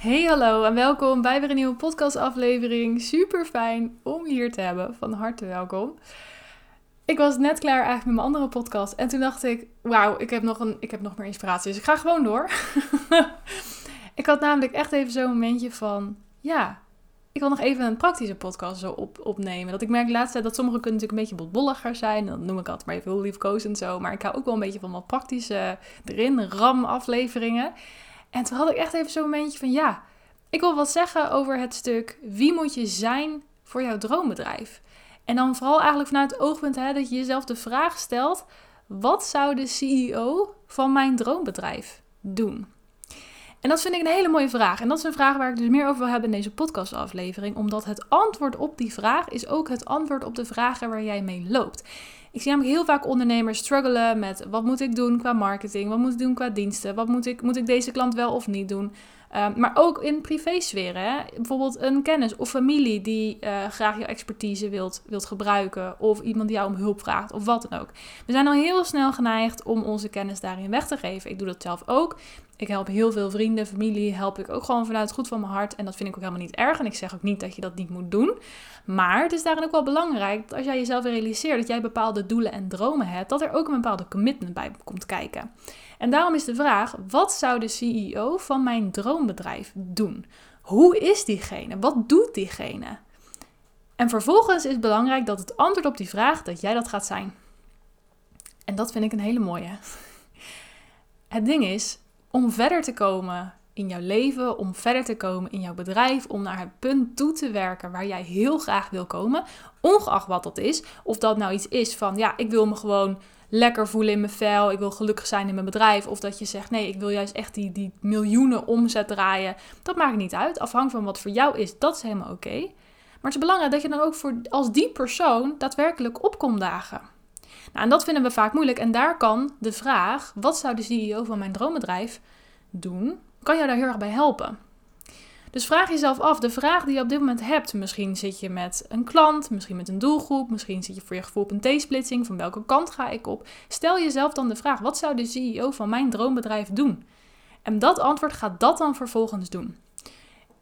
Hey hallo en welkom bij weer een nieuwe podcastaflevering. Super fijn om hier te hebben. Van harte welkom. Ik was net klaar eigenlijk met mijn andere podcast en toen dacht ik, wauw, ik heb nog een, ik heb nog meer inspiratie, dus ik ga gewoon door. ik had namelijk echt even zo'n momentje van, ja, ik wil nog even een praktische podcast zo op, opnemen. Dat ik merk tijd dat sommige kunnen natuurlijk een beetje botbolliger zijn. Dan noem ik altijd maar even heel liefkozend zo. Maar ik hou ook wel een beetje van wat praktische erin, ram afleveringen. En toen had ik echt even zo'n momentje van ja, ik wil wat zeggen over het stuk wie moet je zijn voor jouw droombedrijf. En dan vooral eigenlijk vanuit het oogpunt hè, dat je jezelf de vraag stelt: wat zou de CEO van mijn droombedrijf doen? En dat vind ik een hele mooie vraag. En dat is een vraag waar ik dus meer over wil hebben in deze podcastaflevering. Omdat het antwoord op die vraag is ook het antwoord op de vragen waar jij mee loopt. Ik zie namelijk heel vaak ondernemers struggelen met wat moet ik doen qua marketing, wat moet ik doen qua diensten, wat moet ik, moet ik deze klant wel of niet doen. Ehm, maar ook in privésferen. Hè? Bijvoorbeeld een kennis of familie die uh, graag jouw expertise wilt, wilt gebruiken. Of iemand die jou om hulp vraagt of wat dan ook. We zijn al heel snel geneigd om onze kennis daarin weg te geven. Ik doe dat zelf ook. Ik help heel veel vrienden, familie, help ik ook gewoon vanuit het goed van mijn hart. En dat vind ik ook helemaal niet erg. En ik zeg ook niet dat je dat niet moet doen. Maar het is daarin ook wel belangrijk dat als jij jezelf realiseert dat jij bepaalde doelen en dromen hebt, dat er ook een bepaalde commitment bij komt kijken. En daarom is de vraag: wat zou de CEO van mijn droombedrijf doen? Hoe is diegene? Wat doet diegene? En vervolgens is het belangrijk dat het antwoord op die vraag dat jij dat gaat zijn. En dat vind ik een hele mooie. Het ding is, om verder te komen in jouw leven, om verder te komen in jouw bedrijf, om naar het punt toe te werken waar jij heel graag wil komen, ongeacht wat dat is. Of dat nou iets is van, ja, ik wil me gewoon lekker voelen in mijn vel, ik wil gelukkig zijn in mijn bedrijf. Of dat je zegt, nee, ik wil juist echt die, die miljoenen omzet draaien. Dat maakt niet uit. Afhankelijk van wat voor jou is, dat is helemaal oké. Maar het is belangrijk dat je dan ook voor, als die persoon daadwerkelijk opkomt dagen. Nou, en dat vinden we vaak moeilijk. En daar kan de vraag: wat zou de CEO van mijn droombedrijf doen? Kan jou daar heel erg bij helpen? Dus vraag jezelf af, de vraag die je op dit moment hebt, misschien zit je met een klant, misschien met een doelgroep, misschien zit je voor je gevoel op een T-splitsing, van welke kant ga ik op? Stel jezelf dan de vraag, wat zou de CEO van mijn droombedrijf doen? En dat antwoord gaat dat dan vervolgens doen.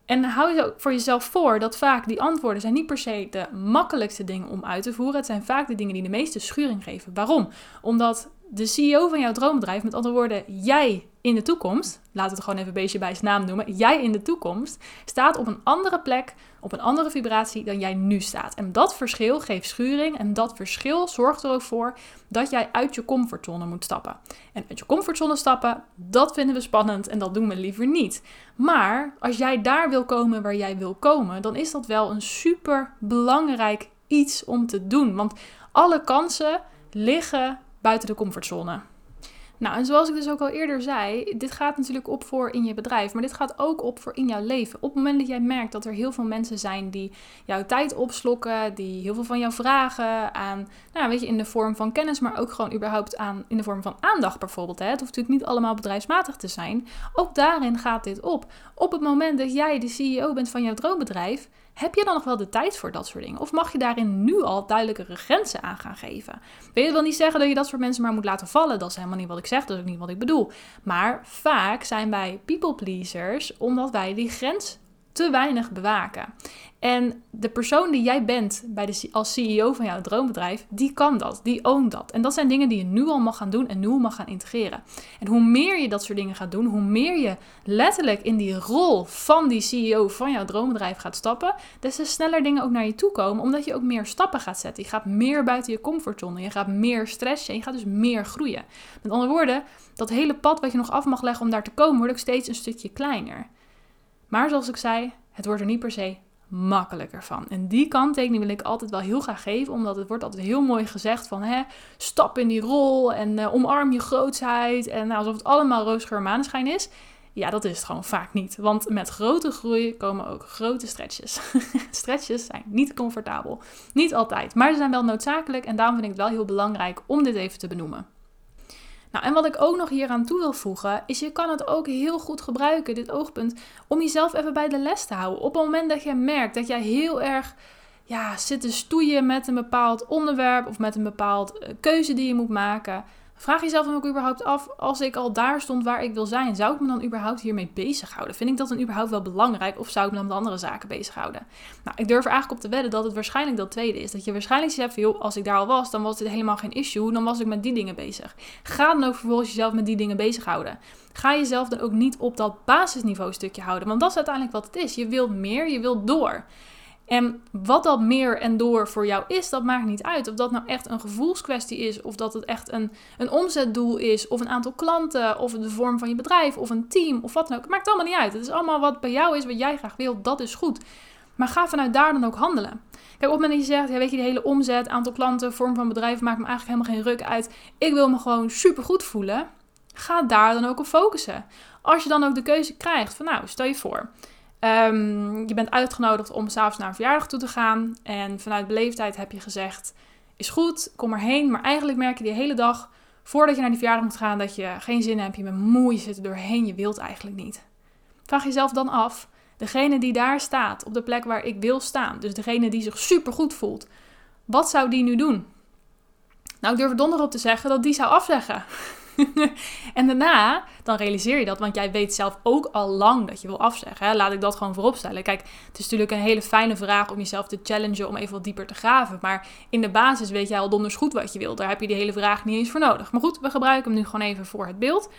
En hou je voor jezelf voor dat vaak die antwoorden zijn niet per se de makkelijkste dingen om uit te voeren. Het zijn vaak de dingen die de meeste schuring geven. Waarom? Omdat de CEO van jouw droombedrijf, met andere woorden, jij in de toekomst, laat het gewoon even beetje bij zijn naam noemen, jij in de toekomst staat op een andere plek, op een andere vibratie dan jij nu staat. En dat verschil geeft schuring en dat verschil zorgt er ook voor dat jij uit je comfortzone moet stappen. En uit je comfortzone stappen, dat vinden we spannend en dat doen we liever niet. Maar als jij daar wil komen waar jij wil komen, dan is dat wel een super belangrijk iets om te doen. Want alle kansen liggen buiten de comfortzone. Nou, en zoals ik dus ook al eerder zei, dit gaat natuurlijk op voor in je bedrijf, maar dit gaat ook op voor in jouw leven. Op het moment dat jij merkt dat er heel veel mensen zijn die jouw tijd opslokken, die heel veel van jou vragen aan, nou weet je, in de vorm van kennis, maar ook gewoon überhaupt aan, in de vorm van aandacht bijvoorbeeld. Hè. Het hoeft natuurlijk niet allemaal bedrijfsmatig te zijn. Ook daarin gaat dit op. Op het moment dat jij de CEO bent van jouw droombedrijf, heb je dan nog wel de tijd voor dat soort dingen? Of mag je daarin nu al duidelijkere grenzen aan gaan geven? Wil je wel niet zeggen dat je dat soort mensen maar moet laten vallen? Dat is helemaal niet wat ik zeg, dat is ook niet wat ik bedoel. Maar vaak zijn wij people pleasers omdat wij die grens te weinig bewaken. En de persoon die jij bent bij de, als CEO van jouw droombedrijf, die kan dat, die oont dat. En dat zijn dingen die je nu al mag gaan doen en nu al mag gaan integreren. En hoe meer je dat soort dingen gaat doen, hoe meer je letterlijk in die rol van die CEO van jouw droombedrijf gaat stappen, des te sneller dingen ook naar je toe komen, omdat je ook meer stappen gaat zetten. Je gaat meer buiten je comfortzone, je gaat meer stressen en je gaat dus meer groeien. Met andere woorden, dat hele pad wat je nog af mag leggen om daar te komen, wordt ook steeds een stukje kleiner. Maar zoals ik zei, het wordt er niet per se makkelijker van. En die kanttekening wil ik altijd wel heel graag geven, omdat het wordt altijd heel mooi gezegd van hè, stap in die rol en uh, omarm je grootsheid en nou, alsof het allemaal roosgeur maneschijn is. Ja, dat is het gewoon vaak niet. Want met grote groei komen ook grote stretches. stretches zijn niet comfortabel. Niet altijd, maar ze zijn wel noodzakelijk en daarom vind ik het wel heel belangrijk om dit even te benoemen. Nou, en wat ik ook nog hier aan toe wil voegen, is je kan het ook heel goed gebruiken, dit oogpunt, om jezelf even bij de les te houden. Op het moment dat je merkt dat jij heel erg ja, zit te stoeien met een bepaald onderwerp of met een bepaald eh, keuze die je moet maken, Vraag jezelf dan ook überhaupt af, als ik al daar stond waar ik wil zijn, zou ik me dan überhaupt hiermee bezighouden? Vind ik dat dan überhaupt wel belangrijk of zou ik me dan met andere zaken bezighouden? Nou, ik durf er eigenlijk op te wedden dat het waarschijnlijk dat tweede is. Dat je waarschijnlijk zegt als ik daar al was, dan was dit helemaal geen issue, dan was ik met die dingen bezig. Ga dan ook vervolgens jezelf met die dingen bezighouden. Ga jezelf dan ook niet op dat basisniveau stukje houden, want dat is uiteindelijk wat het is. Je wilt meer, je wilt door. En wat dat meer en door voor jou is, dat maakt niet uit. Of dat nou echt een gevoelskwestie is, of dat het echt een, een omzetdoel is, of een aantal klanten, of de vorm van je bedrijf, of een team, of wat dan ook. Het maakt allemaal niet uit. Het is allemaal wat bij jou is, wat jij graag wilt, dat is goed. Maar ga vanuit daar dan ook handelen. Kijk, op het moment dat je zegt, ja, weet je, die hele omzet, aantal klanten, vorm van bedrijf maakt me eigenlijk helemaal geen ruk uit. Ik wil me gewoon super goed voelen. Ga daar dan ook op focussen. Als je dan ook de keuze krijgt van, nou, stel je voor, Um, je bent uitgenodigd om s'avonds naar een verjaardag toe te gaan. En vanuit beleefdheid heb je gezegd: is goed, kom erheen. Maar eigenlijk merk je die hele dag voordat je naar die verjaardag moet gaan dat je geen zin hebt. Je bent moe, je zit er doorheen, je wilt eigenlijk niet. Vraag jezelf dan af: degene die daar staat, op de plek waar ik wil staan, dus degene die zich super goed voelt, wat zou die nu doen? Nou, ik durf er donder op te zeggen dat die zou afzeggen. en daarna, dan realiseer je dat, want jij weet zelf ook al lang dat je wil afzeggen. Hè? Laat ik dat gewoon vooropstellen. Kijk, het is natuurlijk een hele fijne vraag om jezelf te challengen om even wat dieper te graven. Maar in de basis weet jij al donders goed wat je wil. Daar heb je die hele vraag niet eens voor nodig. Maar goed, we gebruiken hem nu gewoon even voor het beeld.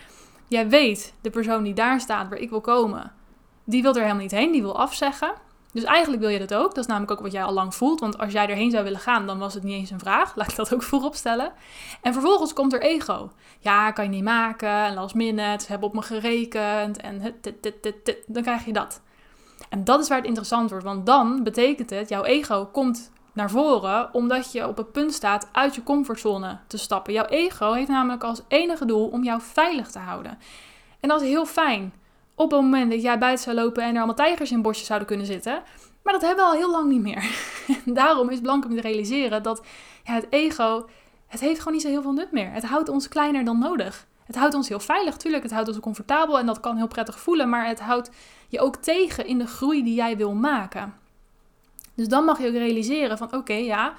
Jij weet, de persoon die daar staat waar ik wil komen, die wil er helemaal niet heen, die wil afzeggen. Dus eigenlijk wil je dat ook. Dat is namelijk ook wat jij al lang voelt. Want als jij erheen zou willen gaan, dan was het niet eens een vraag. Laat ik dat ook voorop stellen. En vervolgens komt er ego. Ja, kan je niet maken. En last minute. Ze hebben op me gerekend. En dan krijg je dat. En dat is waar het interessant wordt. Want dan betekent het, jouw ego komt naar voren omdat je op het punt staat uit je comfortzone te stappen. Jouw ego heeft namelijk als enige doel om jou veilig te houden. En dat is heel fijn op het moment dat jij buiten zou lopen en er allemaal tijgers in bosjes zouden kunnen zitten. Maar dat hebben we al heel lang niet meer. Daarom is het belangrijk om te realiseren dat ja, het ego, het heeft gewoon niet zo heel veel nut meer. Het houdt ons kleiner dan nodig. Het houdt ons heel veilig, tuurlijk. Het houdt ons comfortabel en dat kan heel prettig voelen. Maar het houdt je ook tegen in de groei die jij wil maken. Dus dan mag je ook realiseren van oké, ja,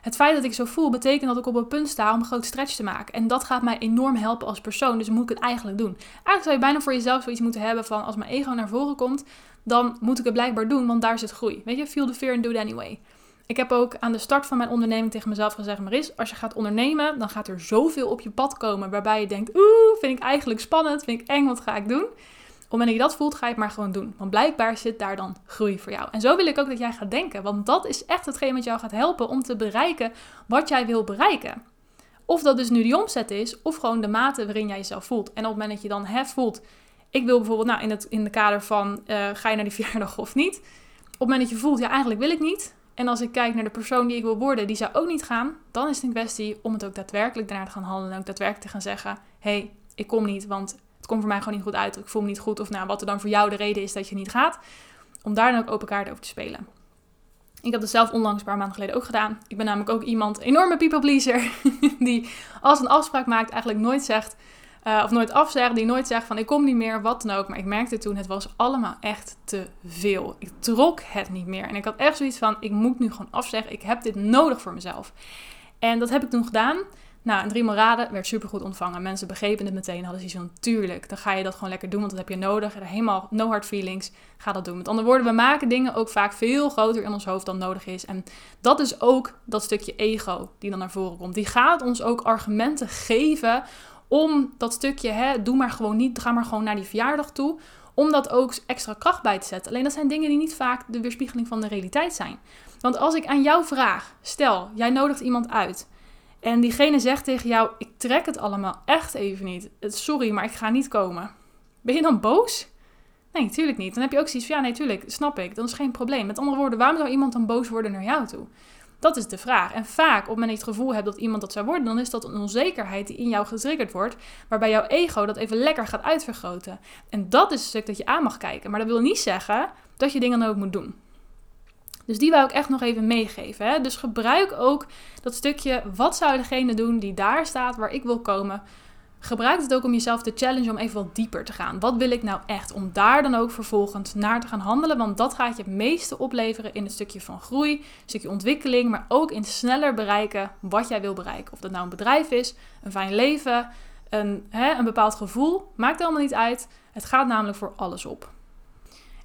het feit dat ik zo voel, betekent dat ik op een punt sta om een groot stretch te maken. En dat gaat mij enorm helpen als persoon. Dus moet ik het eigenlijk doen? Eigenlijk zou je bijna voor jezelf zoiets moeten hebben van als mijn ego naar voren komt, dan moet ik het blijkbaar doen, want daar zit groei. Weet je, feel the fear and do it anyway. Ik heb ook aan de start van mijn onderneming tegen mezelf gezegd: Maris, als je gaat ondernemen, dan gaat er zoveel op je pad komen waarbij je denkt: Oeh, vind ik eigenlijk spannend, vind ik eng, wat ga ik doen? Dat je dat voelt, ga je het maar gewoon doen. Want blijkbaar zit daar dan groei voor jou. En zo wil ik ook dat jij gaat denken. Want dat is echt hetgeen wat jou gaat helpen om te bereiken wat jij wil bereiken. Of dat dus nu die omzet is, of gewoon de mate waarin jij jezelf voelt. En op het moment dat je dan hè, voelt, ik wil bijvoorbeeld, nou in het in de kader van uh, ga je naar die verjaardag of niet. Op het moment dat je voelt, ja eigenlijk wil ik niet. En als ik kijk naar de persoon die ik wil worden, die zou ook niet gaan. Dan is het een kwestie om het ook daadwerkelijk daarna te gaan handelen. En ook daadwerkelijk te gaan zeggen, hé, hey, ik kom niet, want komt voor mij gewoon niet goed uit. Ik voel me niet goed. Of nou, wat er dan voor jou de reden is dat je niet gaat. Om daar dan ook open kaart over te spelen. Ik heb dat zelf onlangs een paar maanden geleden ook gedaan. Ik ben namelijk ook iemand, enorme people pleaser, die als een afspraak maakt eigenlijk nooit zegt, uh, of nooit afzegt, die nooit zegt van ik kom niet meer, wat dan ook. Maar ik merkte toen, het was allemaal echt te veel. Ik trok het niet meer. En ik had echt zoiets van, ik moet nu gewoon afzeggen, ik heb dit nodig voor mezelf. En dat heb ik toen gedaan. Nou, een raden werd supergoed ontvangen. Mensen begrepen het meteen, hadden zoiets van, tuurlijk, dan ga je dat gewoon lekker doen, want dat heb je nodig. Helemaal no hard feelings, ga dat doen. Met andere woorden, we maken dingen ook vaak veel groter in ons hoofd dan nodig is. En dat is ook dat stukje ego die dan naar voren komt. Die gaat ons ook argumenten geven om dat stukje, hè, doe maar gewoon niet, ga maar gewoon naar die verjaardag toe. Om dat ook extra kracht bij te zetten. Alleen dat zijn dingen die niet vaak de weerspiegeling van de realiteit zijn. Want als ik aan jou vraag, stel, jij nodigt iemand uit en diegene zegt tegen jou: Ik trek het allemaal echt even niet. Sorry, maar ik ga niet komen. Ben je dan boos? Nee, natuurlijk niet. Dan heb je ook zoiets van: Ja, nee, tuurlijk, snap ik. Dan is geen probleem. Met andere woorden, waarom zou iemand dan boos worden naar jou toe? Dat is de vraag. En vaak, op het moment dat je het gevoel hebt dat iemand dat zou worden, dan is dat een onzekerheid die in jou getriggerd wordt, waarbij jouw ego dat even lekker gaat uitvergroten. En dat is een stuk dat je aan mag kijken. Maar dat wil niet zeggen dat je dingen dan ook moet doen. Dus die wou ik echt nog even meegeven. Hè? Dus gebruik ook dat stukje, wat zou degene doen die daar staat waar ik wil komen? gebruik het ook om jezelf te challengen om even wat dieper te gaan. Wat wil ik nou echt? Om daar dan ook vervolgens naar te gaan handelen. Want dat gaat je het meeste opleveren in een stukje van groei, een stukje ontwikkeling, maar ook in sneller bereiken wat jij wil bereiken. Of dat nou een bedrijf is, een fijn leven, een, hè, een bepaald gevoel. Maakt helemaal niet uit. Het gaat namelijk voor alles op.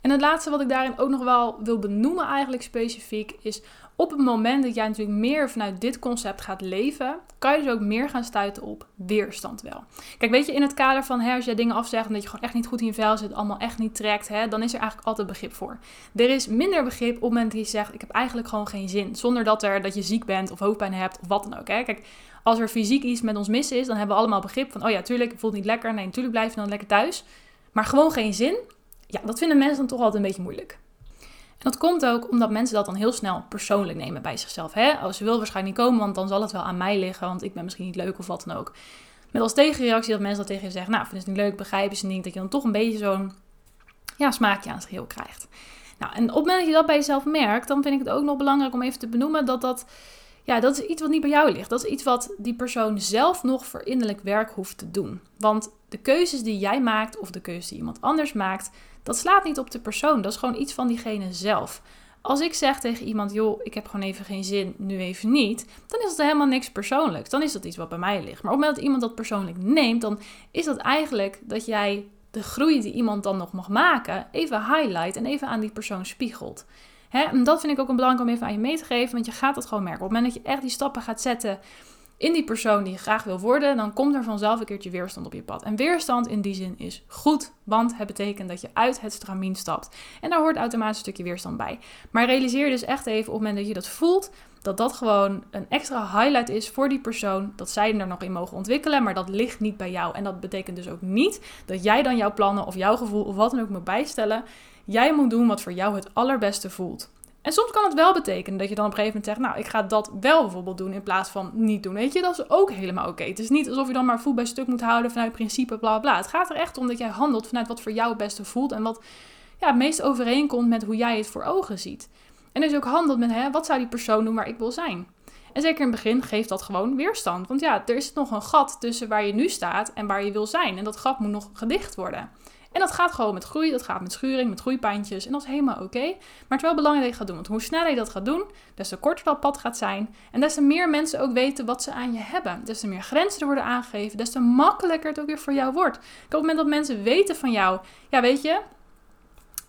En het laatste wat ik daarin ook nog wel wil benoemen, eigenlijk specifiek, is op het moment dat jij natuurlijk meer vanuit dit concept gaat leven, kan je dus ook meer gaan stuiten op weerstand wel. Kijk, weet je, in het kader van hè, als jij dingen afzegt omdat je gewoon echt niet goed in je vel zit, allemaal echt niet trekt, hè, dan is er eigenlijk altijd begrip voor. Er is minder begrip op het moment dat je zegt, ik heb eigenlijk gewoon geen zin, zonder dat, er, dat je ziek bent of hoofdpijn hebt of wat dan ook. Hè. Kijk, als er fysiek iets met ons mis is, dan hebben we allemaal begrip van, oh ja, tuurlijk, het voelt niet lekker, nee, natuurlijk blijf je dan lekker thuis. Maar gewoon geen zin, ja, dat vinden mensen dan toch altijd een beetje moeilijk. En dat komt ook omdat mensen dat dan heel snel persoonlijk nemen bij zichzelf. Hè? Oh, ze wil waarschijnlijk niet komen, want dan zal het wel aan mij liggen, want ik ben misschien niet leuk of wat dan ook. Met als tegenreactie dat mensen dat tegen je zeggen, nou, vinden ze niet leuk, begrijpen ze niet, dat je dan toch een beetje zo'n ja, smaakje aan het geheel krijgt. Nou, en op het moment dat je dat bij jezelf merkt, dan vind ik het ook nog belangrijk om even te benoemen dat dat, ja, dat is iets wat niet bij jou ligt. Dat is iets wat die persoon zelf nog voor innerlijk werk hoeft te doen. Want de keuzes die jij maakt of de keuzes die iemand anders maakt, dat slaat niet op de persoon. Dat is gewoon iets van diegene zelf. Als ik zeg tegen iemand, joh, ik heb gewoon even geen zin, nu even niet, dan is dat helemaal niks persoonlijks. Dan is dat iets wat bij mij ligt. Maar op het moment dat iemand dat persoonlijk neemt, dan is dat eigenlijk dat jij de groei die iemand dan nog mag maken, even highlight en even aan die persoon spiegelt. Hè? En dat vind ik ook een belangrijk om even aan je mee te geven, want je gaat dat gewoon merken. Op het moment dat je echt die stappen gaat zetten in die persoon die je graag wil worden, dan komt er vanzelf een keertje weerstand op je pad. En weerstand in die zin is goed, want het betekent dat je uit het stramien stapt. En daar hoort automatisch een stukje weerstand bij. Maar realiseer dus echt even op het moment dat je dat voelt, dat dat gewoon een extra highlight is voor die persoon, dat zij er nog in mogen ontwikkelen, maar dat ligt niet bij jou. En dat betekent dus ook niet dat jij dan jouw plannen of jouw gevoel of wat dan ook moet bijstellen. Jij moet doen wat voor jou het allerbeste voelt. En soms kan het wel betekenen dat je dan op een gegeven moment zegt, nou, ik ga dat wel bijvoorbeeld doen in plaats van niet doen. Weet je, dat is ook helemaal oké. Het is niet alsof je dan maar voet bij stuk moet houden vanuit principe, bla bla. Het gaat er echt om dat jij handelt vanuit wat voor jou het beste voelt en wat ja, het meest overeenkomt met hoe jij het voor ogen ziet. En dus ook handelt met, hè, wat zou die persoon doen waar ik wil zijn? En zeker in het begin geeft dat gewoon weerstand. Want ja, er is nog een gat tussen waar je nu staat en waar je wil zijn. En dat gat moet nog gedicht worden. En dat gaat gewoon met groei, dat gaat met schuring, met groeipijntjes. En dat is helemaal oké. Maar het is wel belangrijk dat je gaat doen. Want hoe sneller je dat gaat doen, des te korter dat pad gaat zijn. En des te meer mensen ook weten wat ze aan je hebben. Des te meer grenzen er worden aangegeven, des te makkelijker het ook weer voor jou wordt. op het moment dat mensen weten van jou, ja weet je,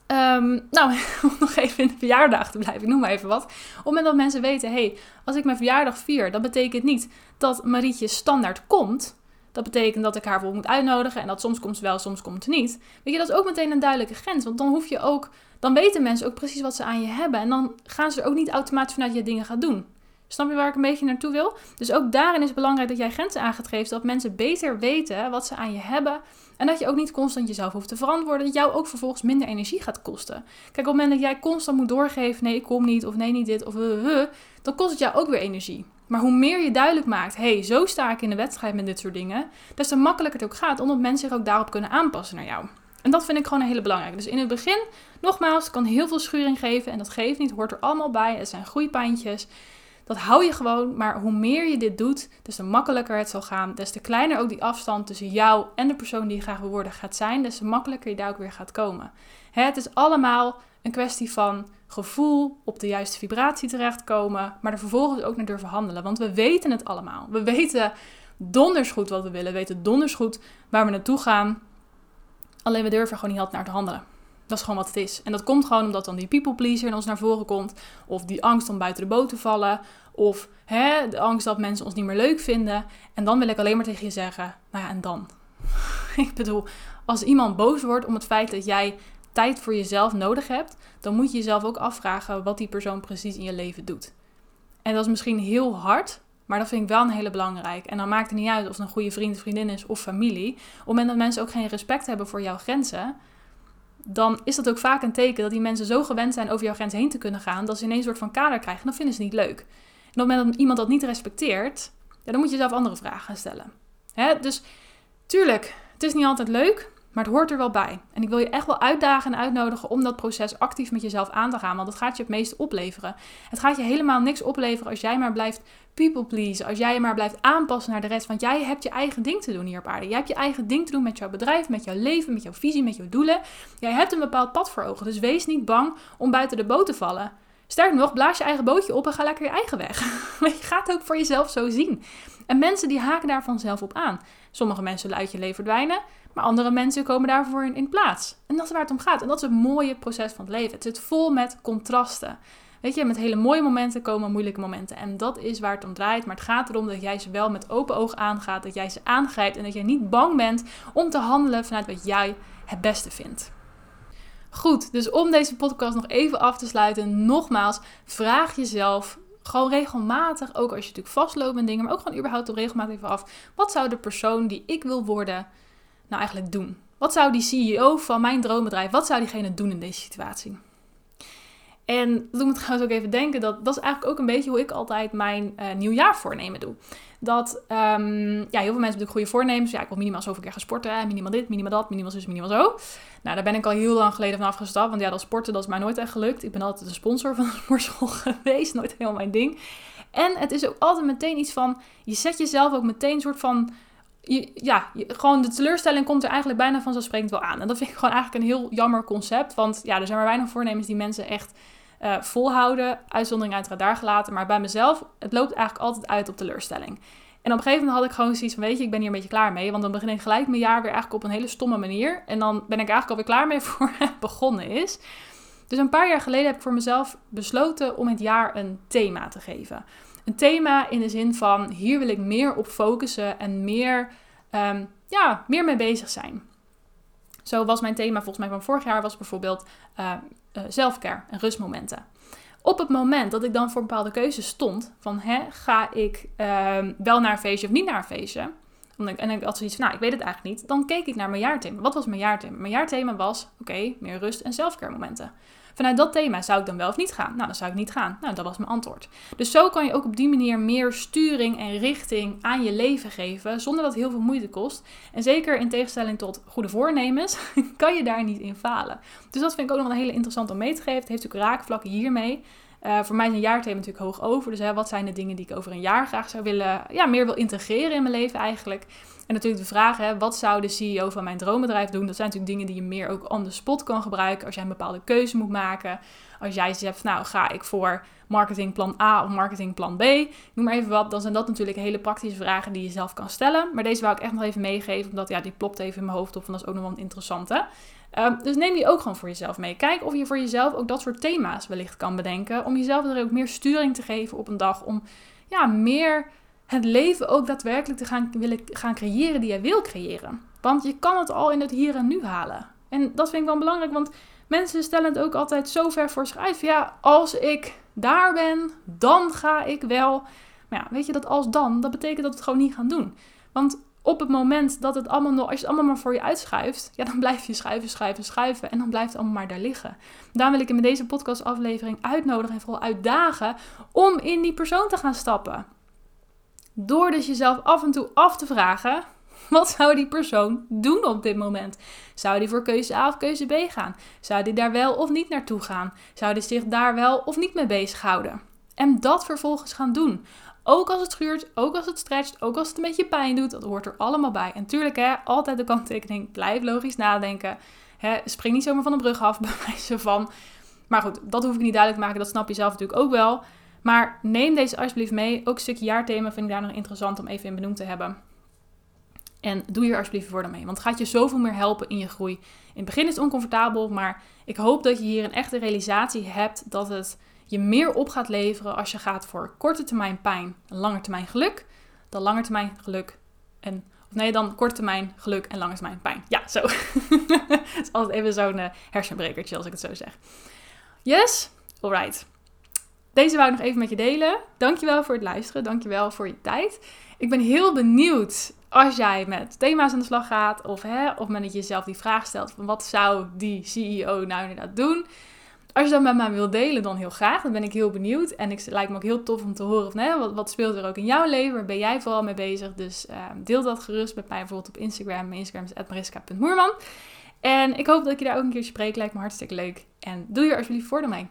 Um, nou, om nog even in de verjaardag te blijven, ik noem maar even wat. Op het moment dat mensen weten, hé, hey, als ik mijn verjaardag vier, dat betekent niet dat Marietje standaard komt. Dat betekent dat ik haar voor moet uitnodigen en dat soms komt ze wel, soms komt ze niet. Weet je, dat is ook meteen een duidelijke grens. Want dan hoef je ook, dan weten mensen ook precies wat ze aan je hebben. En dan gaan ze er ook niet automatisch vanuit je dingen gaan doen. Snap je waar ik een beetje naartoe wil? Dus ook daarin is het belangrijk dat jij grenzen aan gaat geven. Dat mensen beter weten wat ze aan je hebben. En dat je ook niet constant jezelf hoeft te verantwoorden. Dat jou ook vervolgens minder energie gaat kosten. Kijk, op het moment dat jij constant moet doorgeven: nee, ik kom niet, of nee, niet dit, of uh, dan kost het jou ook weer energie. Maar hoe meer je duidelijk maakt, hey, zo sta ik in de wedstrijd met dit soort dingen, des te makkelijker het ook gaat, omdat mensen zich ook daarop kunnen aanpassen naar jou. En dat vind ik gewoon een hele belangrijke. Dus in het begin, nogmaals, kan heel veel schuring geven en dat geeft niet, hoort er allemaal bij. Het zijn groeipijntjes. Dat hou je gewoon, maar hoe meer je dit doet, des te makkelijker het zal gaan. Des te kleiner ook die afstand tussen jou en de persoon die je graag wil worden gaat zijn, des te makkelijker je daar ook weer gaat komen. Het is allemaal een kwestie van gevoel, op de juiste vibratie terechtkomen, maar er vervolgens ook naar durven handelen. Want we weten het allemaal. We weten donders goed wat we willen, we weten donders goed waar we naartoe gaan. Alleen we durven gewoon niet altijd naar te handelen. Dat is gewoon wat het is. En dat komt gewoon omdat dan die people pleaser in ons naar voren komt. Of die angst om buiten de boot te vallen. Of hè, de angst dat mensen ons niet meer leuk vinden. En dan wil ik alleen maar tegen je zeggen, nou ja, en dan? ik bedoel, als iemand boos wordt om het feit dat jij tijd voor jezelf nodig hebt, dan moet je jezelf ook afvragen wat die persoon precies in je leven doet. En dat is misschien heel hard, maar dat vind ik wel een hele belangrijk. En dan maakt het niet uit of het een goede vriend, vriendin is of familie. Op het moment dat mensen ook geen respect hebben voor jouw grenzen, dan is dat ook vaak een teken dat die mensen zo gewend zijn over jouw grens heen te kunnen gaan, dat ze ineens een soort van kader krijgen. En dan vinden ze niet leuk. En op het moment dat iemand dat niet respecteert, dan moet je zelf andere vragen stellen. Hè? Dus tuurlijk, het is niet altijd leuk. Maar het hoort er wel bij. En ik wil je echt wel uitdagen en uitnodigen om dat proces actief met jezelf aan te gaan. Want dat gaat je het meest opleveren. Het gaat je helemaal niks opleveren als jij maar blijft people please. Als jij je maar blijft aanpassen naar de rest. Want jij hebt je eigen ding te doen hier op aarde. Jij hebt je eigen ding te doen met jouw bedrijf, met jouw leven, met jouw visie, met jouw doelen. Jij hebt een bepaald pad voor ogen. Dus wees niet bang om buiten de boot te vallen. Sterker nog, blaas je eigen bootje op en ga lekker je eigen weg. je gaat ook voor jezelf zo zien. En mensen die haken daar vanzelf op aan. Sommige mensen uit je leven verdwijnen, maar andere mensen komen daarvoor in, in plaats. En dat is waar het om gaat. En dat is het mooie proces van het leven. Het zit vol met contrasten. Weet je, met hele mooie momenten komen moeilijke momenten. En dat is waar het om draait. Maar het gaat erom dat jij ze wel met open oog aangaat. Dat jij ze aangrijpt en dat jij niet bang bent om te handelen vanuit wat jij het beste vindt. Goed, dus om deze podcast nog even af te sluiten, nogmaals, vraag jezelf gewoon regelmatig, ook als je natuurlijk vastloopt met dingen, maar ook gewoon überhaupt op regelmatig even af. Wat zou de persoon die ik wil worden nou eigenlijk doen? Wat zou die CEO van mijn droombedrijf, wat zou diegene doen in deze situatie? En dat doet me trouwens ook even denken, dat, dat is eigenlijk ook een beetje hoe ik altijd mijn uh, nieuwjaarvoornemen doe. Dat, um, ja, heel veel mensen hebben natuurlijk goede voornemens. Ja, ik wil minimaal zoveel keer gaan sporten, minimaal dit, minimaal dat, minimaal zus, minimaal zo. Nou, daar ben ik al heel lang geleden van afgestapt, want ja, dat sporten, dat is mij nooit echt gelukt. Ik ben altijd de sponsor van de sportschool geweest, nooit helemaal mijn ding. En het is ook altijd meteen iets van, je zet jezelf ook meteen een soort van ja, gewoon de teleurstelling komt er eigenlijk bijna vanzelfsprekend wel aan. En dat vind ik gewoon eigenlijk een heel jammer concept. Want ja, er zijn maar weinig voornemens die mensen echt uh, volhouden. Uitzondering uiteraard daar gelaten. Maar bij mezelf, het loopt eigenlijk altijd uit op teleurstelling. En op een gegeven moment had ik gewoon zoiets van, weet je, ik ben hier een beetje klaar mee. Want dan begin ik gelijk mijn jaar weer eigenlijk op een hele stomme manier. En dan ben ik eigenlijk alweer klaar mee voor het begonnen is. Dus een paar jaar geleden heb ik voor mezelf besloten om het jaar een thema te geven. Een thema in de zin van, hier wil ik meer op focussen en meer, um, ja, meer mee bezig zijn. Zo was mijn thema volgens mij van vorig jaar was bijvoorbeeld uh, uh, zelfcare en rustmomenten. Op het moment dat ik dan voor bepaalde keuzes stond, van hè, ga ik uh, wel naar een feestje of niet naar een feestje, en ik had zoiets van, nou, ik weet het eigenlijk niet, dan keek ik naar mijn jaarthema. Wat was mijn jaarthema? Mijn jaarthema was, oké, meer rust en zelfcare momenten. Vanuit dat thema zou ik dan wel of niet gaan? Nou, dan zou ik niet gaan. Nou, dat was mijn antwoord. Dus zo kan je ook op die manier meer sturing en richting aan je leven geven, zonder dat het heel veel moeite kost. En zeker in tegenstelling tot goede voornemens, kan je daar niet in falen. Dus dat vind ik ook nog een hele interessant om mee te geven. Het heeft natuurlijk raakvlakken hiermee. Uh, voor mij is een jaarthema natuurlijk hoog over. Dus hè, wat zijn de dingen die ik over een jaar graag zou willen, ja, meer wil integreren in mijn leven eigenlijk. En natuurlijk de vraag, hè, wat zou de CEO van mijn droombedrijf doen? Dat zijn natuurlijk dingen die je meer ook on the spot kan gebruiken als jij een bepaalde keuze moet maken. Als jij zegt, nou ga ik voor marketingplan A of marketingplan B, noem maar even wat, dan zijn dat natuurlijk hele praktische vragen die je zelf kan stellen. Maar deze wou ik echt nog even meegeven, omdat ja, die plopt even in mijn hoofd op en dat is ook nog wel een interessante. Um, dus neem die ook gewoon voor jezelf mee. Kijk of je voor jezelf ook dat soort thema's wellicht kan bedenken, om jezelf er ook meer sturing te geven op een dag, om ja, meer het leven ook daadwerkelijk te gaan, willen gaan creëren die jij wil creëren. Want je kan het al in het hier en nu halen. En dat vind ik wel belangrijk, want mensen stellen het ook altijd zo ver voor zich uit. Ja, als ik daar ben, dan ga ik wel. Maar ja, weet je dat als dan, dat betekent dat we het gewoon niet gaan doen. Want op het moment dat het allemaal nog, als je het allemaal maar voor je uitschuift, ja, dan blijf je schuiven, schuiven, schuiven en dan blijft het allemaal maar daar liggen. Daarom wil ik je met deze podcastaflevering uitnodigen en vooral uitdagen om in die persoon te gaan stappen. Door dus jezelf af en toe af te vragen: wat zou die persoon doen op dit moment? Zou die voor keuze A of keuze B gaan? Zou die daar wel of niet naartoe gaan? Zou die zich daar wel of niet mee bezighouden? En dat vervolgens gaan doen. Ook als het schuurt, ook als het stretcht, ook als het een beetje pijn doet. Dat hoort er allemaal bij. En tuurlijk, hè, altijd de kanttekening. Blijf logisch nadenken. Hè, spring niet zomaar van een brug af, bij wijze van. Maar goed, dat hoef ik niet duidelijk te maken. Dat snap je zelf natuurlijk ook wel. Maar neem deze alsjeblieft mee. Ook een stukje jaarthema vind ik daar nog interessant om even in benoemd te hebben. En doe hier alsjeblieft voor mee. Want het gaat je zoveel meer helpen in je groei. In het begin is het oncomfortabel, maar ik hoop dat je hier een echte realisatie hebt dat het je meer op gaat leveren als je gaat voor korte termijn pijn en lange termijn geluk, dan lange termijn geluk en of nee, dan korte termijn geluk en lange termijn pijn. Ja, zo. Het is altijd even zo'n uh, hersenbrekertje als ik het zo zeg. Yes? Alright. Deze wou ik nog even met je delen. Dankjewel voor het luisteren. Dankjewel voor je tijd. Ik ben heel benieuwd als jij met thema's aan de slag gaat. Of, hè, of men je jezelf die vraag stelt van wat zou die CEO nou inderdaad doen. Als je dat met mij wilt delen, dan heel graag. Dan ben ik heel benieuwd. En het lijkt me ook heel tof om te horen van, hè, wat, speelt er ook in jouw leven? Waar ben jij vooral mee bezig? Dus uh, deel dat gerust met mij bijvoorbeeld op Instagram. Mijn Instagram is mariska.moerman. En ik hoop dat ik je daar ook een keer spreek. Lijkt me hartstikke leuk. En doe je alsjeblieft voor mij.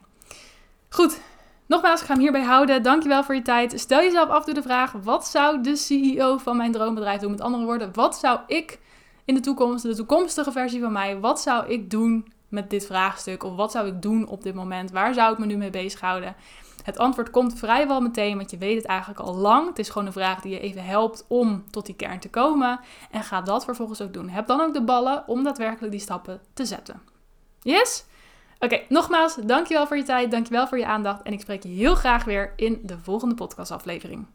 Goed, Nogmaals, ik ga hem hierbij houden. Dankjewel voor je tijd. Stel jezelf af toe de vraag: wat zou de CEO van mijn droombedrijf doen? Met andere woorden, wat zou ik in de toekomst, de toekomstige versie van mij, wat zou ik doen met dit vraagstuk? Of wat zou ik doen op dit moment? Waar zou ik me nu mee bezighouden? Het antwoord komt vrijwel meteen, want je weet het eigenlijk al lang. Het is gewoon een vraag die je even helpt om tot die kern te komen. En ga dat vervolgens ook doen. Heb dan ook de ballen om daadwerkelijk die stappen te zetten. Yes? Oké, nogmaals, dankjewel voor je tijd, dankjewel voor je aandacht en ik spreek je heel graag weer in de volgende podcastaflevering.